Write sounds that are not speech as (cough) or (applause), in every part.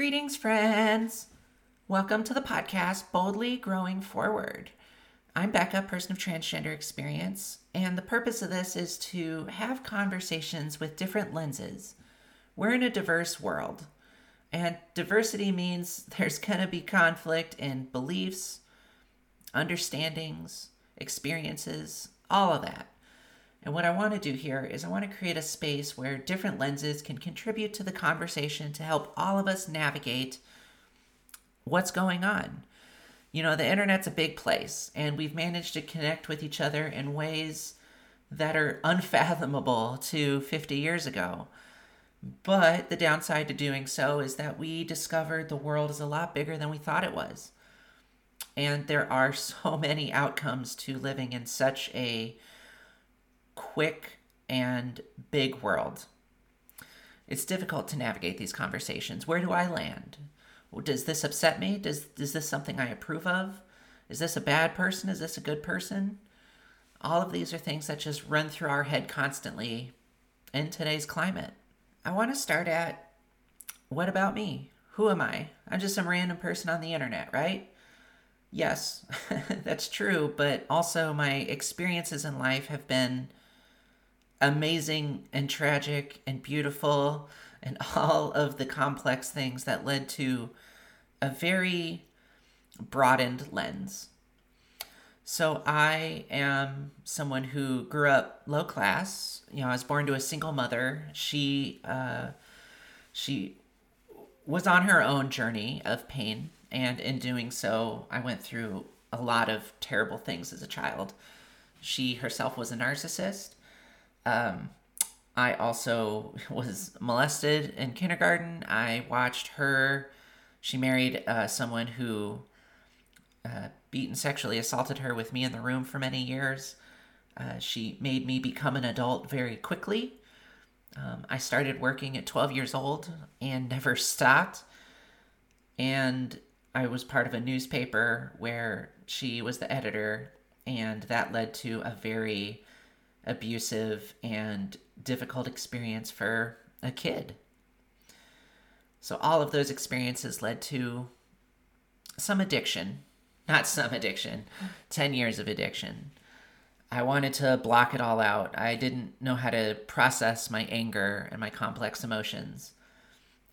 Greetings, friends. Welcome to the podcast, Boldly Growing Forward. I'm Becca, person of transgender experience, and the purpose of this is to have conversations with different lenses. We're in a diverse world, and diversity means (laughs) there's going to be conflict in beliefs, understandings, experiences, all of that. And what I want to do here is I want to create a space where different lenses can contribute to the conversation to help all of us navigate what's going on. You know, the internet's a big place, and we've managed to connect with each other in ways that are unfathomable to 50 years ago. But the downside to doing so is that we discovered the world is a lot bigger than we thought it was. And there are (laughs) so many outcomes to living in such a quick and big world. It's difficult to navigate these conversations. Where do I land? Does this upset me? Does is this something I approve of? Is this a bad person? Is this a good person? All of these are things that just run through our head constantly in today's climate. I want to start at what about me? Who am I? I'm just some random person on the internet, right? Yes, (laughs) that's true, but also my experiences in life have been amazing and tragic and beautiful and (laughs) all of the complex things that led to a very broadened lens. So I am someone who grew up low class. You know, I was born to a single mother. She uh, she was on her own journey of pain, and in doing so, I went through a lot of terrible things as a child. She herself was a narcissist, um, I also was molested in kindergarten. I watched her. She married uh, someone who uh, beat and sexually assaulted her with me in the room for many years. Uh, she made me become an adult very quickly. Um, I started working at 12 years old and never (laughs) stopped. And I was part of a newspaper where she was the editor, and that led to a very abusive and difficult experience for a kid. So, all of those experiences led to some addiction, not some addiction, 10 years of addiction. I wanted to block it all out. I didn't know how to process my anger and my complex emotions.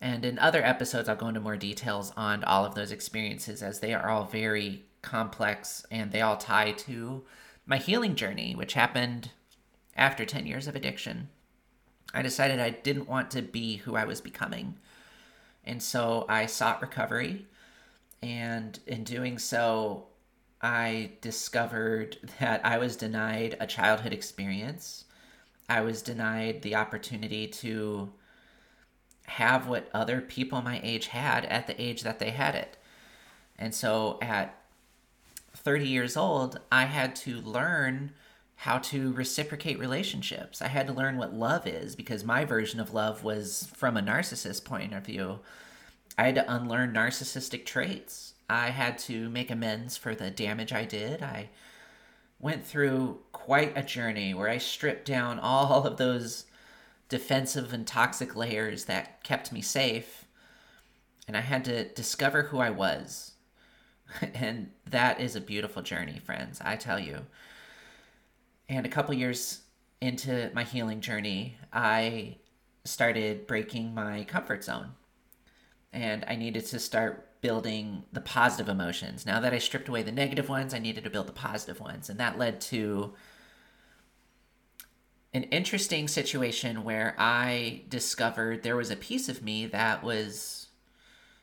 And in other episodes, I'll go into more details on all of those experiences as they are all very complex and they all tie to my healing journey, which happened after 10 years of addiction. I decided I didn't want to be who I was becoming. And so I sought recovery. And in doing so, I discovered (laughs) that I was denied a childhood experience. I was denied the opportunity to have what other people my age had at the age that they had it. And so at 30 years old, I had to learn how to reciprocate relationships. I had to learn what love is because my version of love was from a narcissist point of view. I had to unlearn narcissistic traits. I had to make amends for the damage I did. I went through quite a journey where I stripped down all of those defensive and toxic layers that kept me safe. And I had to discover who I was. (laughs) and that is a beautiful journey, friends, I tell you. And a couple years into my healing journey, I started breaking my comfort zone. And I needed to start building the positive emotions. Now that I stripped away the negative ones, I needed to build the positive ones. And that led to an interesting situation where I discovered there was a piece of me that was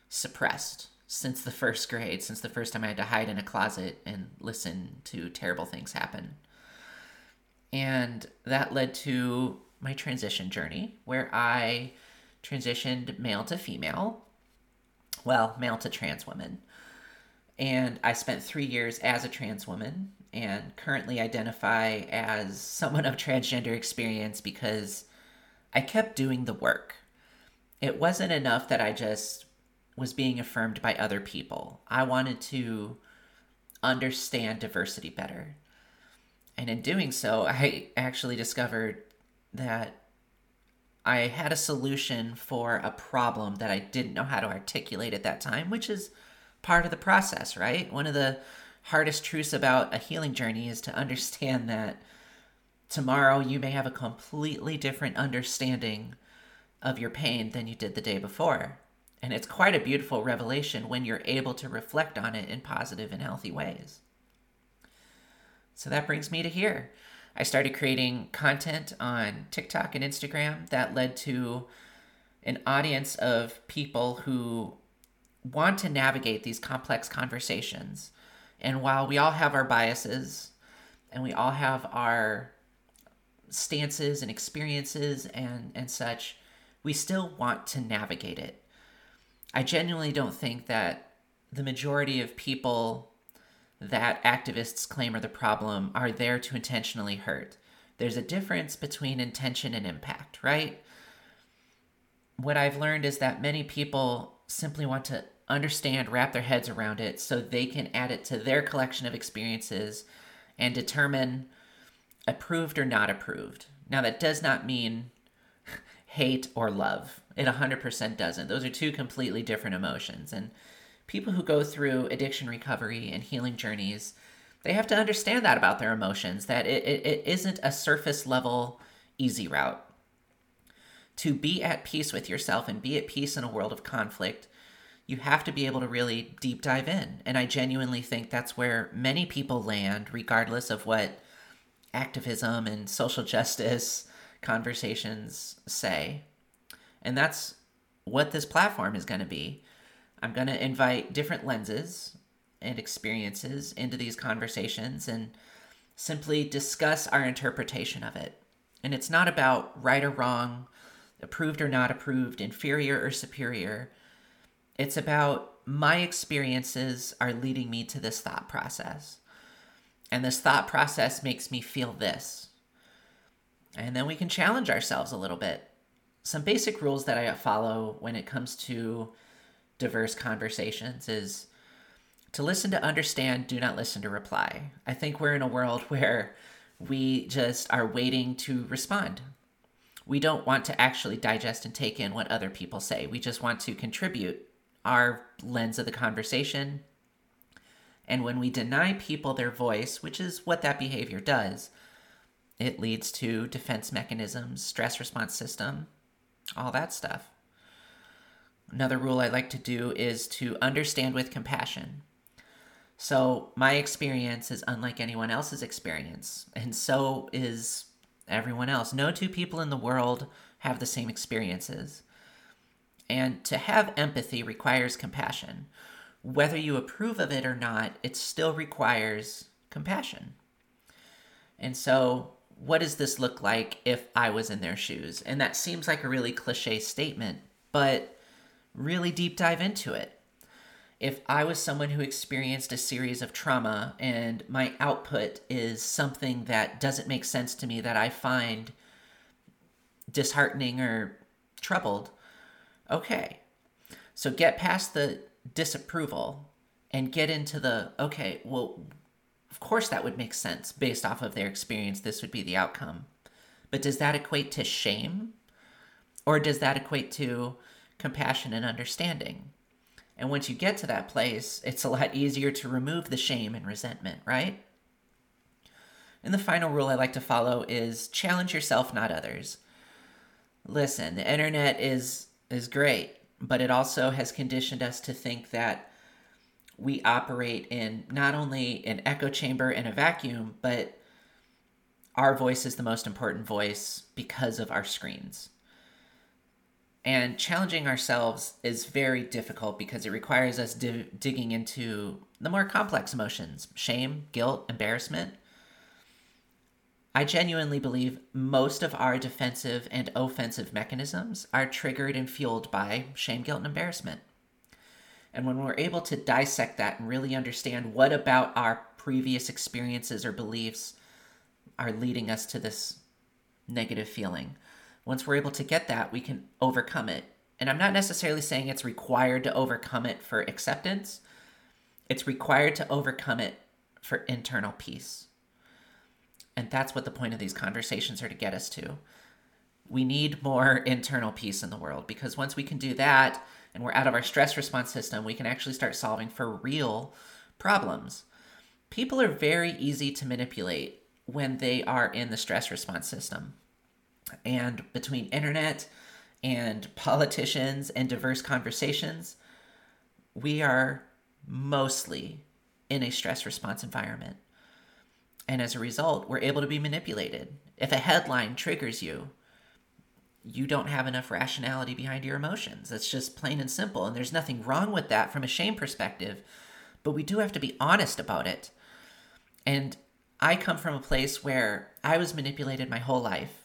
suppressed since the first grade, since the first time I had to hide in a closet and listen to terrible things happen. And that led to my transition journey where I transitioned male to female, well, male to trans woman. And I spent three years as a trans woman and currently identify as someone of transgender experience because I kept doing the work. It wasn't enough that I just was being affirmed by other people. I wanted to understand diversity better. And in doing so, I actually discovered that I had a solution for a problem that I didn't know how to articulate at that time, which is part of the process, right? One of the hardest truths about a healing journey is to understand that tomorrow you may have a completely different understanding of your pain than you did the day before. And it's quite a beautiful revelation when you're able to reflect on it in positive and healthy ways. So that brings me to here. I started creating content on TikTok and Instagram that led to an audience of people who want to navigate these complex conversations. And while we all have our biases and we all have our stances and experiences and, and such, we still want to navigate it. I genuinely don't think that the majority of people that activists claim are the problem are there to intentionally hurt. There's a difference between intention and impact, right? What I've learned is that many people simply want to understand, wrap their heads around it so they can add it to their collection of experiences and determine approved or not approved. Now, that does not mean (laughs) hate or love. It 100% doesn't. Those are two completely different emotions. And people who go through addiction recovery and healing journeys, they have to understand that about their emotions, that it, it, it isn't a surface level easy route. To be at peace with yourself and be at peace in a world of conflict, you have to be able to really deep dive in. And I genuinely think that's where many people land, regardless of what activism and social justice conversations say. And that's what this platform is going to be. I'm going to invite different lenses and experiences into these conversations and simply discuss our interpretation of it. And it's not about right or wrong, approved or not approved, inferior or superior. It's about my experiences are leading me to this thought process. And this thought process makes me feel this. And then we can challenge ourselves a little bit. Some basic rules that I follow when it comes to diverse conversations is to listen to understand, do not listen to reply. I think we're in a world (laughs) where we just are waiting to respond. We don't want to actually digest and take in what other people say. We just want to contribute our lens of the conversation and when we deny people their voice, which is what that behavior does, it leads to defense mechanisms, stress response system, all that stuff. Another rule I like to do is to understand with compassion. So, my experience is unlike anyone else's experience, and so is everyone else. No two people in the world have the same experiences. And to have empathy requires compassion whether you approve of it or not, it still requires compassion. And so, what does this look like if I was in their shoes? And that seems like a really cliche statement, but really deep dive into it. If I was someone who experienced a series of trauma and my output is something that doesn't make sense to me, that I find disheartening or troubled, okay. So get past the disapproval and get into the okay, well, of course that would make sense based off of their experience. This would be the outcome. But does that equate to shame? Or does that equate to compassion and understanding? And once you get to that place, it's a lot easier to remove the shame and resentment, right? And the final rule I like to follow is challenge yourself, not others. Listen, the internet is is great but it also has conditioned us to think that we operate in not only an echo chamber and a vacuum, but our voice is the most important voice because of our screens. And challenging ourselves is very difficult because it requires us di- digging into the more complex emotions shame, guilt, embarrassment. I genuinely believe most of our defensive and offensive mechanisms are triggered and fueled by shame, guilt, and embarrassment. And when we're able to dissect that and really understand what about our previous experiences or beliefs are leading us to this negative feeling, once we're able to get that, we can overcome it. And I'm not necessarily saying it's required to overcome it for acceptance, it's required to overcome it for internal peace. And that's what the point of these conversations are to get us to. We need more internal peace in the world because once we can do that and we're out of our stress response system, we can actually start solving for real problems. People are very easy to manipulate when they are in the stress response system. And between internet and politicians and diverse conversations, we are mostly in a stress response environment. And as a result, we're able to be manipulated. If a headline triggers you, you don't have enough rationality behind your emotions. It's just plain and simple. And there's nothing wrong with that from a shame perspective, but we do have to be honest about it. And I come from a place where I was manipulated my whole life.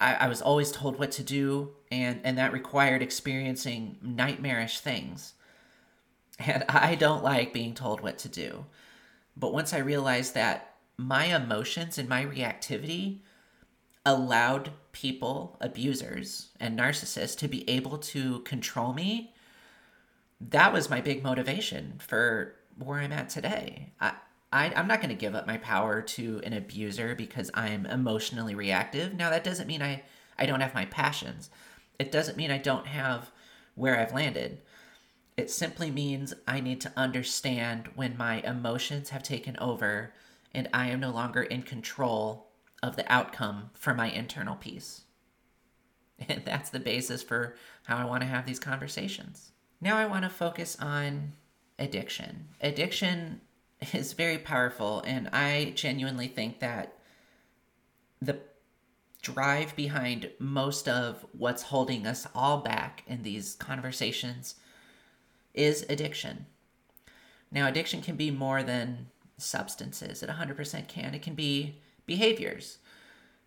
I, I was always told what to do, and, and that required experiencing nightmarish things. And (laughs) I don't like being told what to do. But once I realized that my emotions and my reactivity allowed people, abusers, and narcissists to be able to control me, that was my big motivation for where I'm at today. I, I, am not going to give up my power to an abuser because I'm emotionally reactive. Now, that doesn't mean I, I don't have my passions. It doesn't mean I don't have where I've landed. It simply means I need to understand when my emotions have taken over and I am no longer in control of the outcome for my internal peace. (laughs) And that's the basis for how I want to have these conversations. Now I want to focus on addiction. Addiction is very powerful, and I genuinely think that the drive behind most of what's holding us all back in these conversations is addiction. Now, addiction can be more than substances, it 100% can. It can be behaviors.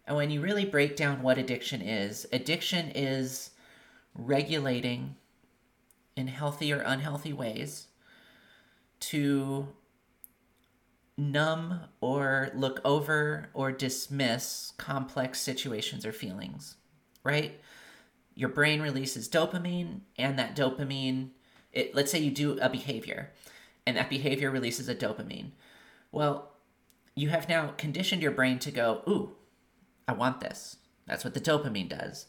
And when you really break down what addiction is, addiction is regulating in healthy or unhealthy ways to numb or look over or dismiss complex situations or feelings, right? Your brain releases dopamine, and that dopamine it, let's say you do a behavior and that behavior releases a dopamine. Well, you have now conditioned your brain to go, ooh, I want this. That's what the dopamine does.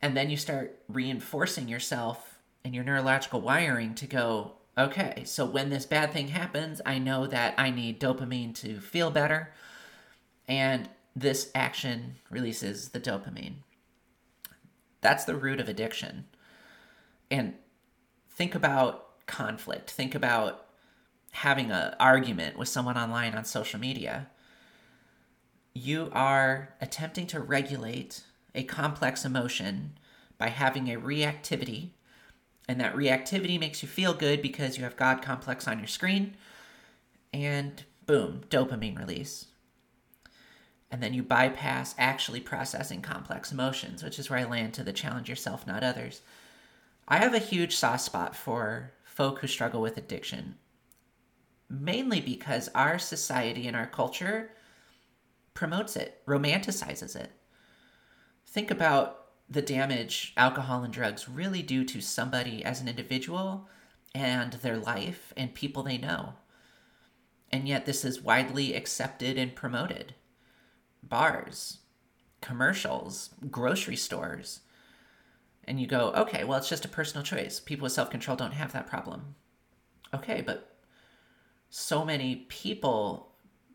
And then you start reinforcing yourself and your neurological wiring to go, okay, so when this bad thing happens, I know that I need dopamine to feel better. And this action releases the dopamine. That's the root of addiction. And think about conflict. Think about having an argument with someone online on social media. You are attempting to regulate a complex emotion by having a reactivity, and that reactivity makes you feel good because you have God complex on your screen, and boom, dopamine release. And then you bypass actually processing complex emotions, which is where I land to the challenge yourself, not others. I have a huge soft spot for folk who struggle with addiction, mainly because our society and our culture promotes it, romanticizes it. Think about the damage alcohol and drugs really do to somebody as an individual and their life and people they know. And yet, this is widely accepted and promoted. Bars, commercials, grocery stores and you go, okay, well, it's just a personal choice. People with self control don't have that problem. Okay, but so many people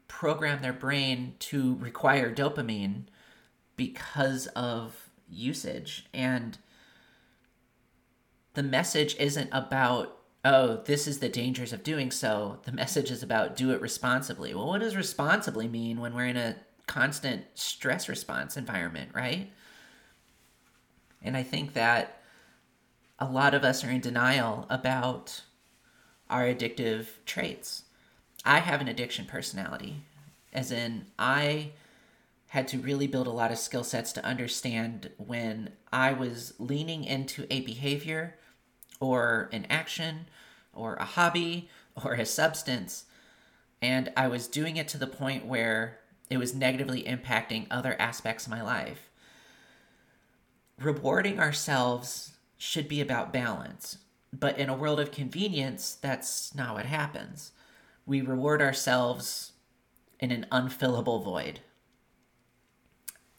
program their brain to require dopamine because of usage. And the message isn't about, oh, this is the dangers of doing so. The message is about do it responsibly. Well, what does responsibly mean when we're in a constant stress response environment, right? And I think that a lot of us are in denial about our addictive traits. I have an addiction personality, as in, I had to really build a lot of skill sets to understand when I was leaning into a behavior or an action or a hobby (laughs) or a substance, and I was doing it to the point where it was negatively impacting other aspects of my life rewarding ourselves should be about balance. But in a world of convenience, that's not what happens. We reward ourselves in an unfillable void.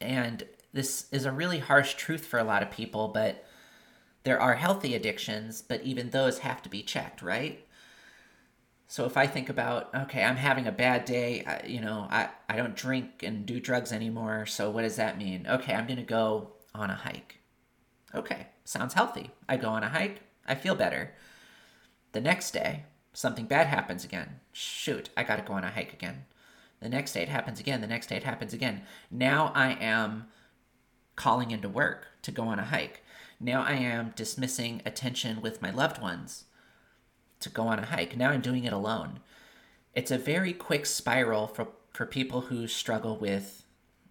And this is a really harsh truth for a lot of people, but there are healthy addictions, but even those have to be checked, right? So if I think about, okay, I'm having a bad day, I, you know, I, I don't drink and do drugs anymore. So what does that mean? Okay, I'm going to go on a hike. Okay, sounds healthy. I go on a hike, I feel better. The next day, something bad happens again. Shoot, I got to go on a hike again. The next day it happens again. The next day it happens again. Now I am calling into work to go on a hike. Now I am dismissing attention with my loved ones to go on a hike. Now I'm doing it alone. It's a very quick spiral for, for people who struggle with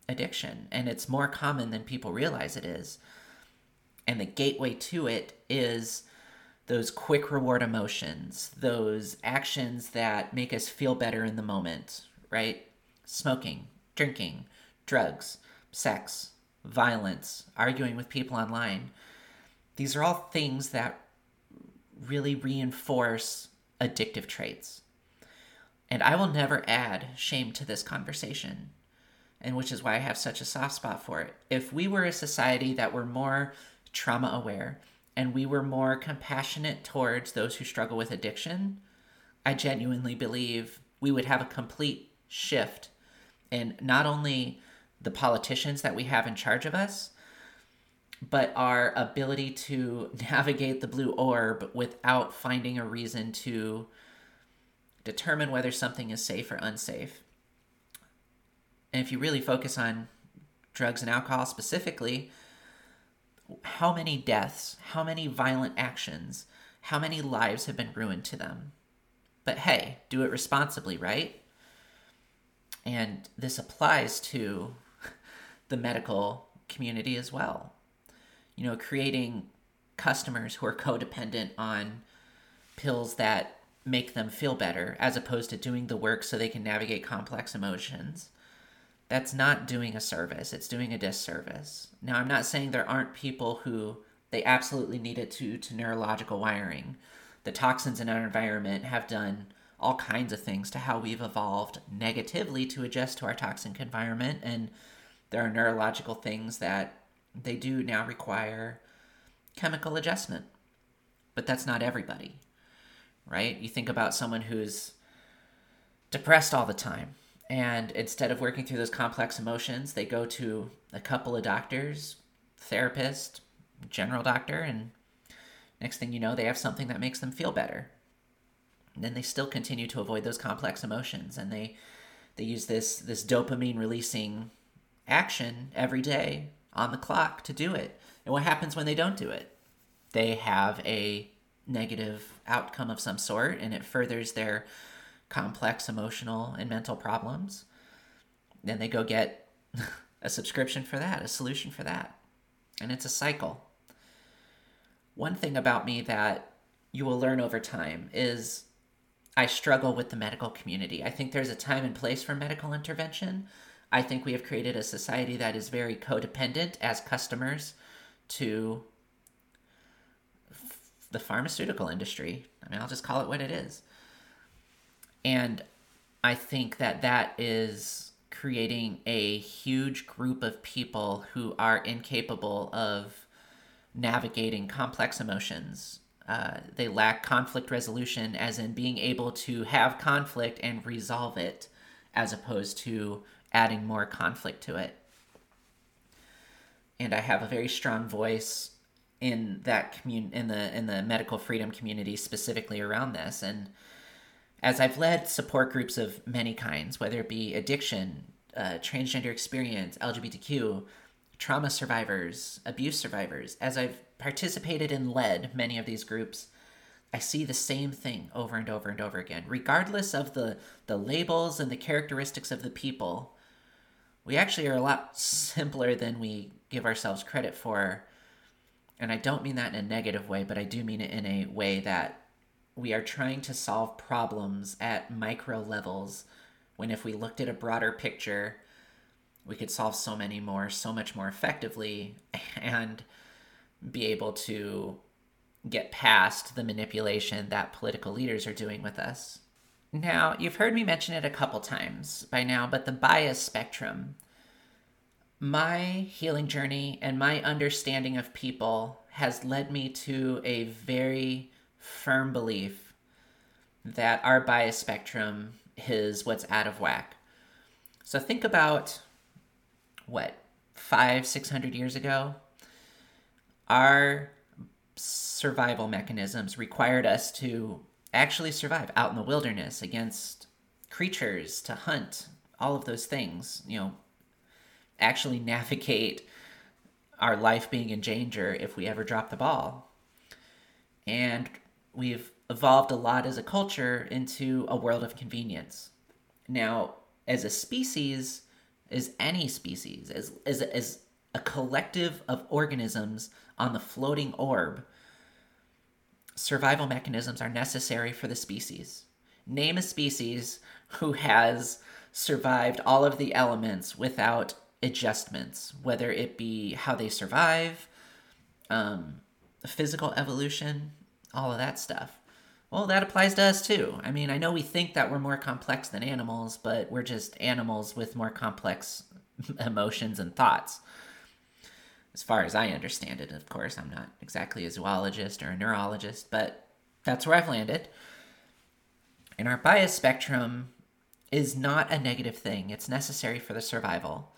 addiction, and it's more common than people realize it is. And the gateway to it is those quick reward emotions, those actions that make us feel better in the moment, right? Smoking, drinking, drugs, sex, violence, arguing with people online. These are all things that really reinforce addictive traits. And I will never add shame to this conversation, and which is why I have such a soft spot for it. If we were a society that were more trauma aware and we were more compassionate towards those who struggle with addiction, I genuinely believe we would have a complete shift in not only the politicians that we have in charge of us, but our ability to (laughs) navigate the blue orb without finding a reason to determine whether something is safe or unsafe. And if you really focus on drugs and alcohol specifically, how many deaths, how many violent actions, how many lives have been ruined to them? But hey, do it responsibly, right? And this applies to the medical community as well you know, creating customers who are codependent on pills that make them feel better as opposed to doing the work so they can navigate complex emotions. That's not doing a service, it's doing a disservice. Now, I'm not saying there aren't people who they absolutely need it to to neurological wiring. The toxins in our environment have done all kinds of things to how we've evolved negatively to adjust to our toxic environment and there are neurological things that they do now require chemical adjustment. But that's not everybody, right? You think about someone who's depressed all the time, and instead of working through those complex emotions, they go to a couple of doctors, therapist, general doctor, and next thing you know, they have something that makes them feel better. And then they still continue to avoid those complex emotions, and they they use this this dopamine releasing action every day on the clock to do it. And what happens when they don't do it? They have a negative outcome of some sort and it furthers their complex emotional and mental problems. Then they go get (laughs) a subscription for that, a solution for that. And it's a cycle. One thing about me that you will learn over time is I struggle with the medical community. I think there's a time and place for medical intervention, I think we have created a society that is very codependent as customers to f- the pharmaceutical industry. I mean, I'll just call it what it is. And I think that that is creating a huge group of people who are incapable of navigating complex emotions. Uh, they lack conflict resolution, as in being able to have conflict and resolve it, as opposed to adding more conflict to it. And I have a very strong voice in that commun- in the in the medical freedom community specifically around this and as I've led support groups of many kinds, whether it be addiction, uh, transgender experience, LGBTQ, trauma survivors, abuse survivors, as I've participated and led many of these groups, I see the same thing over and over and over again. Regardless of the, the labels and the characteristics of the people, we actually are a lot simpler than we give ourselves credit for. And I don't mean that in a negative way, but I do mean it in a way that we are trying to solve problems at micro levels when if we looked at a broader picture, we could solve so many more, so much more effectively, (laughs) and be able to get past the manipulation that political leaders are doing with us. Now, you've heard me mention it a couple times by now, but the bias spectrum. my healing journey and my understanding of people has led me to a very firm belief that our bias spectrum is what's out of whack. So think about what, five, six hundred years ago? Our survival mechanisms required us to actually survive out in the wilderness against creatures, to hunt, all of those things, you know, actually navigate our life being in danger if we ever drop the ball. And we've evolved a lot as a culture into a world of convenience. Now, as a species, as any species, as, as, as a collective of organisms on the floating orb, survival mechanisms are necessary for the species. Name a species who has survived all of the elements without adjustments, whether it be how they survive, um, physical evolution, all of that stuff. Well, that applies to us too. I mean, I know we think that we're more complex than animals, but we're just animals with more complex (laughs) emotions and thoughts. As far as I understand it, of course, I'm not exactly a zoologist or a neurologist, but that's where I've landed. And our bias spectrum is not a negative thing, it's necessary for the survival.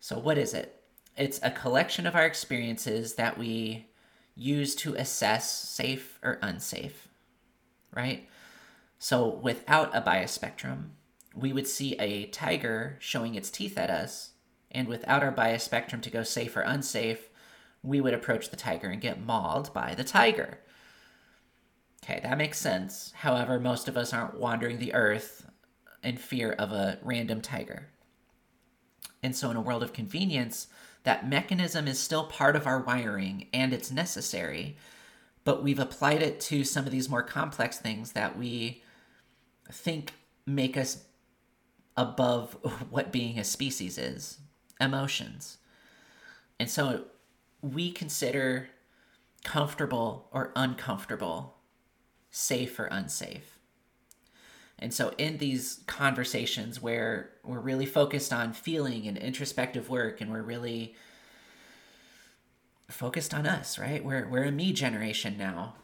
So, what is it? It's a collection of our experiences that we use to assess safe or unsafe, right? So, without a bias spectrum, we would see a tiger showing its teeth at us, and without our bias spectrum to go safe or unsafe, we would approach the tiger and get mauled by the tiger. Okay, that makes sense. However, most of us aren't wandering the earth in fear of a random tiger. And so, in a world of convenience, that mechanism is still part of our wiring and it's necessary, but we've applied it to some of these more complex things that we think make us above (laughs) what being a species is emotions. And so, we consider comfortable or uncomfortable, safe or unsafe. And so, in these conversations where we're really focused on feeling and introspective work, and we're really focused on us, right? We're, we're a me generation now.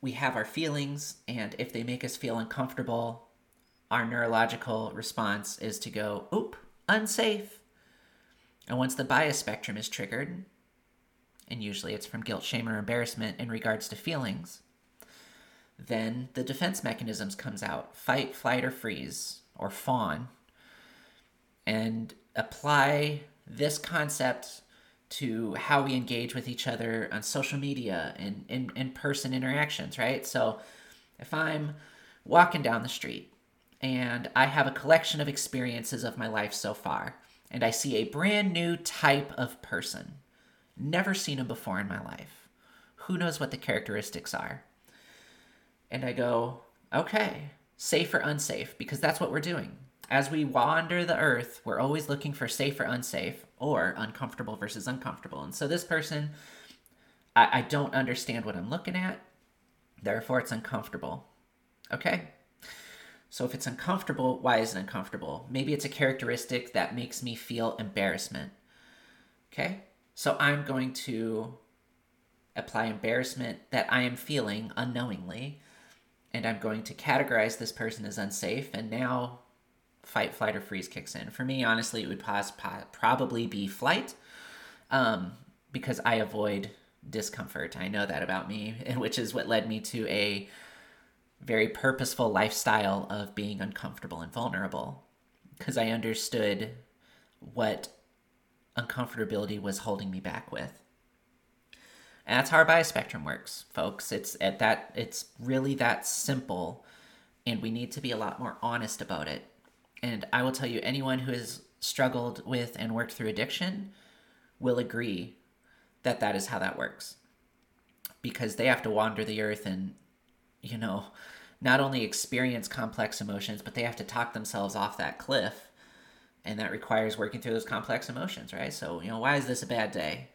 We have our feelings, and if they make us feel uncomfortable, our neurological response is to go, oop, unsafe. And once the bias spectrum is triggered, and usually it's from guilt, shame, or embarrassment in regards to feelings, then the defense mechanisms comes out fight flight or freeze or fawn and apply this concept to how we engage with each other on social media and in, in-person interactions right? So if i'm walking down the street and i have a collection of experiences of my life so far and i see a brand new type of person never seen him before in my life who knows what the characteristics are? And I go, okay, safe or unsafe, because that's what we're doing. As we wander the earth, we're always looking for safe or unsafe, or uncomfortable versus uncomfortable. And so this person, I, I don't understand what I'm looking at, therefore it's uncomfortable. Okay? So if it's uncomfortable, why is it uncomfortable? Maybe it's a characteristic that makes me feel embarrassment. Okay? So I'm going to apply embarrassment that I am feeling unknowingly and I'm going to categorize this person as unsafe, and now fight, flight, or freeze kicks in. For me, honestly, it would po- probably be flight um, because I avoid discomfort. I know that about me, (laughs) which is what led me to a very purposeful lifestyle of being uncomfortable and vulnerable because I understood what uncomfortability was holding me back with. And that's how our bias spectrum works, folks. It's at that it's really that simple and we need to be a lot more honest about it. And I will tell you anyone who has struggled with and worked through addiction will agree that that is how that works. Because they have to wander the earth and you know, not only experience complex emotions, but they have to talk themselves off that cliff. And that requires working through those complex emotions, right? So, you know, why is this a bad day?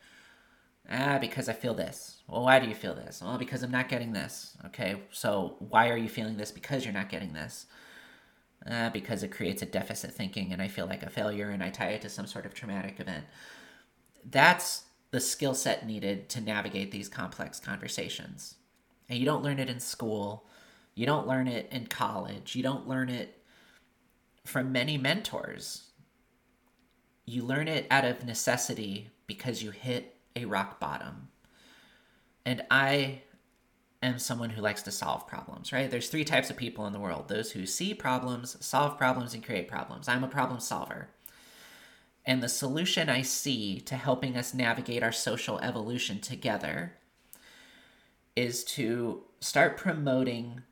Ah, because I feel this. Well, why do you feel this? Well, because I'm not getting this. Okay, so why are you feeling this? Because you're not getting this. Uh, because it creates a deficit thinking and I feel like a failure and I tie it to some sort of traumatic event. That's the skill set needed to navigate these complex conversations. And you don't learn it in school, you don't learn it in college, you don't learn it from many mentors. You learn it out of necessity because you hit a rock bottom. And I am someone who likes to solve problems, right? There's three types of people in the world those who see problems, solve problems, and create problems. I'm a problem solver. And the solution I see to helping us navigate our social evolution together is to start promoting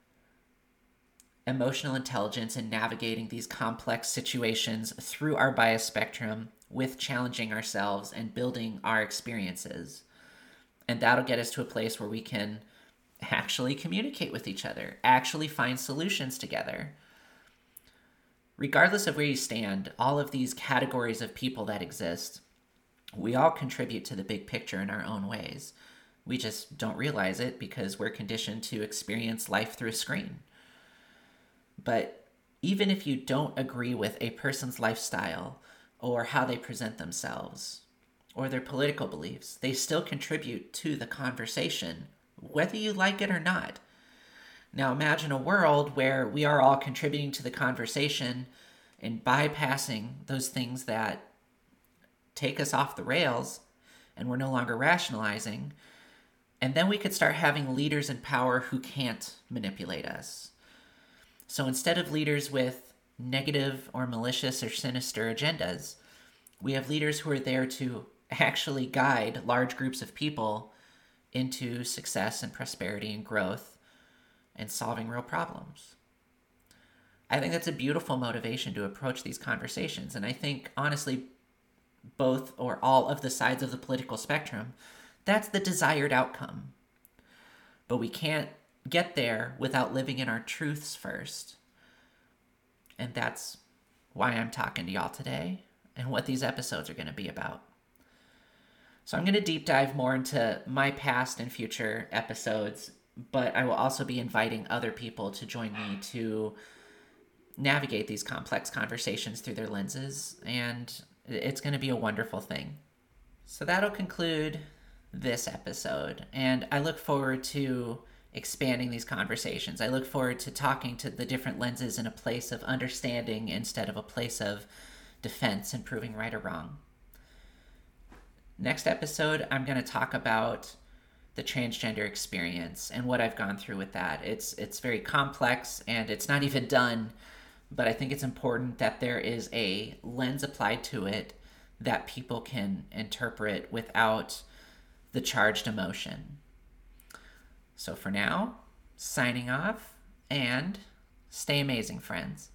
emotional intelligence and navigating these complex situations through our bias spectrum with challenging ourselves and building our experiences. And that'll get us to a place where we can actually communicate with each other, actually find solutions together. Regardless of where you stand, all of these categories of people that exist, we all contribute to the big picture in our own ways. We just don't realize it because we're conditioned to experience life through a screen. But even if you don't agree with a person's lifestyle or how they present themselves or their political beliefs, they still contribute to the conversation whether you like it or not. Now imagine a world where we are all contributing to the conversation and bypassing those things that take us off the rails and we're no longer rationalizing. And then we could start having leaders in power who can't manipulate us. So instead of leaders with negative or malicious or sinister agendas, we have leaders who are there to actually guide large groups of people into success and prosperity and growth and solving real problems. I think that's a beautiful motivation to approach these conversations. And I think, honestly, both or all of the sides of the political spectrum, that's the desired outcome. But we can't get there without living in our truths first. And that's why I'm talking to y'all today and what these episodes are going to be about. So I'm going to deep dive more into my past and future episodes, but I will also be inviting other people to join me to navigate these complex conversations through their lenses, and it's going to be a wonderful thing. So that'll conclude this episode, and I look forward to expanding these conversations. I look forward to talking to the different lenses in a place of understanding instead of a place of defense and proving right or wrong. Next episode, I'm going to talk about the transgender experience and what I've gone through with that. It's it's very complex and it's not even done, but I think it's important that there is a lens applied to it that people can interpret without the charged emotion. So for now, signing off and stay amazing, friends.